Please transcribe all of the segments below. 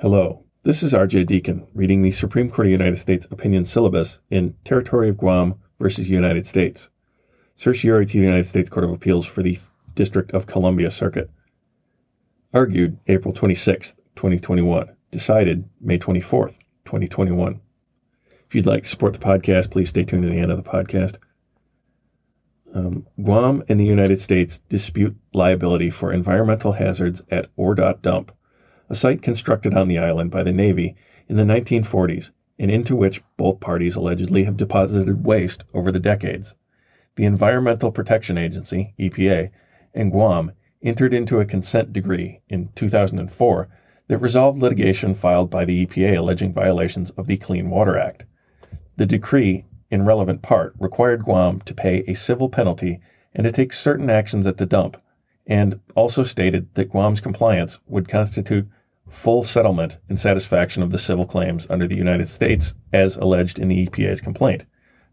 Hello, this is RJ Deacon reading the Supreme Court of the United States opinion syllabus in Territory of Guam versus United States. Certiorari to the United States Court of Appeals for the District of Columbia Circuit. Argued April 26, 2021. Decided May 24th, 2021. If you'd like to support the podcast, please stay tuned to the end of the podcast. Um, Guam and the United States dispute liability for environmental hazards at Ordot Dump a site constructed on the island by the Navy in the 1940s and into which both parties allegedly have deposited waste over the decades. The Environmental Protection Agency, EPA, and Guam entered into a consent decree in 2004 that resolved litigation filed by the EPA alleging violations of the Clean Water Act. The decree, in relevant part, required Guam to pay a civil penalty and to take certain actions at the dump, and also stated that Guam's compliance would constitute full settlement and satisfaction of the civil claims under the United States as alleged in the EPA's complaint,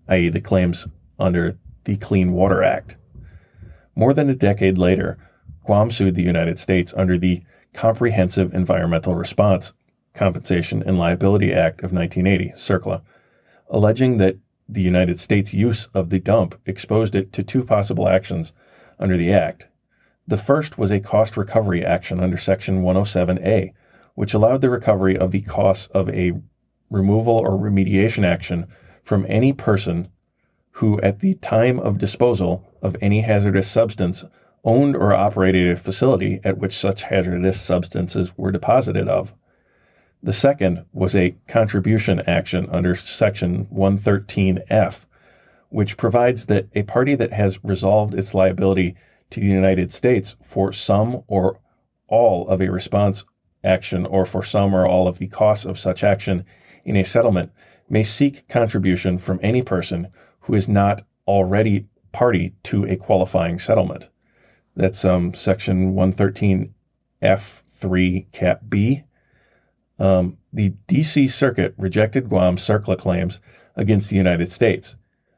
i.e., the claims under the Clean Water Act. More than a decade later, Guam sued the United States under the Comprehensive Environmental Response Compensation and Liability Act of 1980, CERCLA, alleging that the United States' use of the dump exposed it to two possible actions under the Act. The first was a cost recovery action under Section 107A, which allowed the recovery of the costs of a removal or remediation action from any person who, at the time of disposal of any hazardous substance, owned or operated a facility at which such hazardous substances were deposited of. The second was a contribution action under Section 113F, which provides that a party that has resolved its liability to the United States for some or all of a response action or for some or all of the costs of such action in a settlement may seek contribution from any person who is not already party to a qualifying settlement. That's um, section 113 F3 Cap B. Um, the DC Circuit rejected Guam's CERCLA claims against the United States.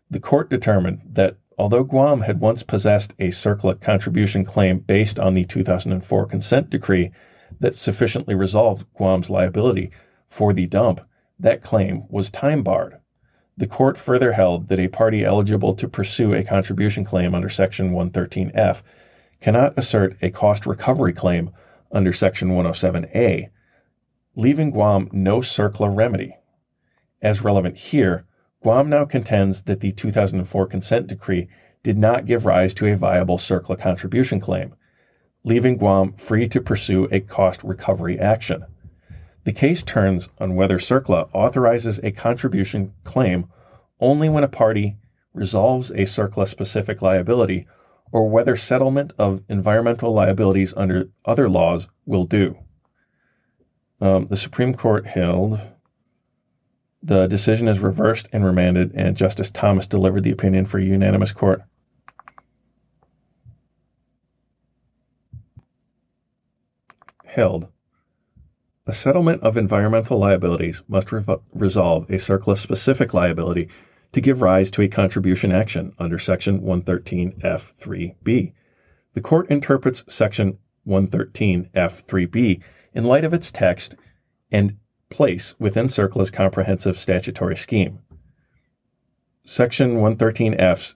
The court determined that although Guam had once possessed a CERCLA contribution claim based on the 2004 consent decree that sufficiently resolved Guam's liability for the dump, that claim was time barred. The court further held that a party eligible to pursue a contribution claim under Section 113F cannot assert a cost recovery claim under Section 107A, leaving Guam no CERCLA remedy. As relevant here, Guam now contends that the 2004 consent decree did not give rise to a viable CERCLA contribution claim, leaving Guam free to pursue a cost recovery action. The case turns on whether CERCLA authorizes a contribution claim only when a party resolves a CERCLA specific liability or whether settlement of environmental liabilities under other laws will do. Um, the Supreme Court held the decision is reversed and remanded, and Justice Thomas delivered the opinion for a unanimous court. held. A settlement of environmental liabilities must re- resolve a CERCLA specific liability to give rise to a contribution action under Section 113F3B. The court interprets Section 113F3B in light of its text and place within CERCLA's comprehensive statutory scheme. Section 113F's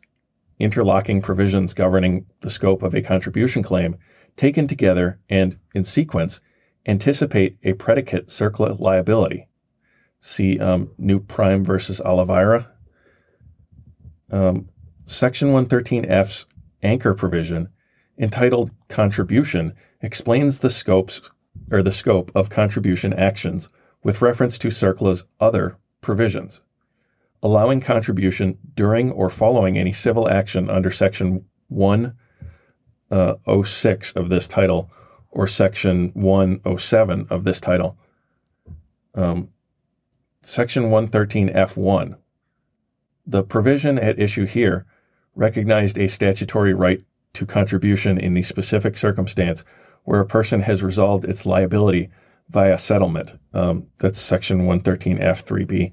interlocking provisions governing the scope of a contribution claim taken together and in sequence, anticipate a predicate CERCLA liability. See um, New Prime versus Oliveira. Um, Section 113F's anchor provision, entitled Contribution, explains the scopes or the scope of contribution actions with reference to CERCLA's other provisions, allowing contribution during or following any civil action under Section 1 uh, 06 of this title or section 107 of this title. Um, section 113F1. The provision at issue here recognized a statutory right to contribution in the specific circumstance where a person has resolved its liability via settlement. Um, that's section 113F3B.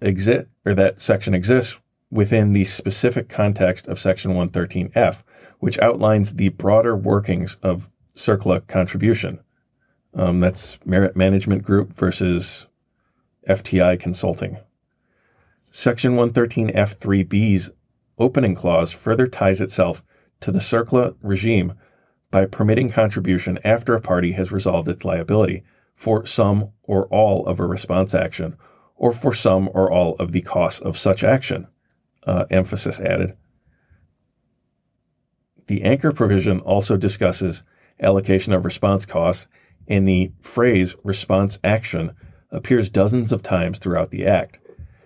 Exit or that section exists within the specific context of section 113F, which outlines the broader workings of CERCLA contribution. Um, that's Merit Management Group versus FTI Consulting. Section 113F3B's opening clause further ties itself to the CERCLA regime by permitting contribution after a party has resolved its liability for some or all of a response action or for some or all of the costs of such action. Uh, emphasis added. The anchor provision also discusses allocation of response costs, and the phrase response action appears dozens of times throughout the Act.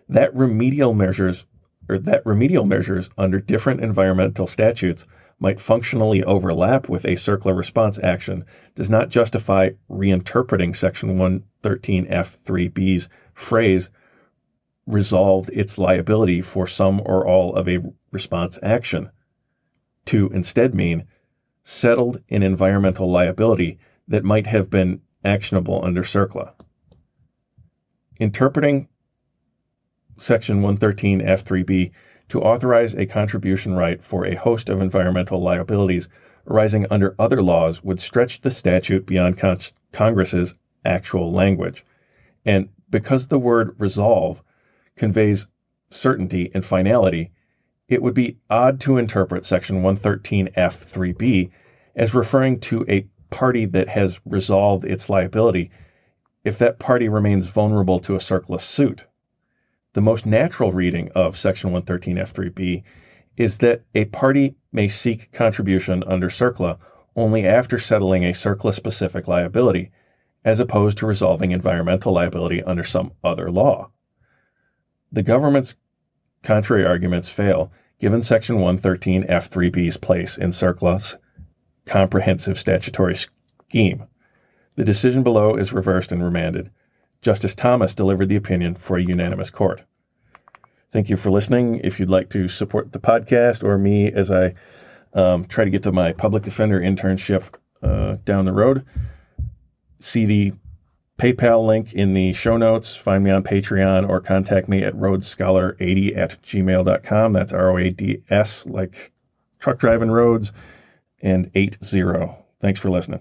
That remedial measures or that remedial measures under different environmental statutes might functionally overlap with a CERCLA response action does not justify reinterpreting Section 113F3B's phrase resolved its liability for some or all of a response action to instead mean settled in environmental liability that might have been actionable under CERCLA. Interpreting Section 113F3B to authorize a contribution right for a host of environmental liabilities arising under other laws would stretch the statute beyond con- Congress's actual language. And because the word resolve conveys certainty and finality, it would be odd to interpret Section 113F3B as referring to a party that has resolved its liability if that party remains vulnerable to a CERCLA suit. The most natural reading of Section 113F3B is that a party may seek contribution under CERCLA only after settling a CERCLA specific liability, as opposed to resolving environmental liability under some other law. The government's contrary arguments fail given Section 113F3B's place in CERCLA's comprehensive statutory scheme. The decision below is reversed and remanded. Justice Thomas delivered the opinion for a unanimous court. Thank you for listening. If you'd like to support the podcast or me as I um, try to get to my public defender internship uh, down the road, see the PayPal link in the show notes. Find me on Patreon or contact me at roadscholar80 at gmail.com. That's R O A D S, like truck driving roads, and 80. Thanks for listening.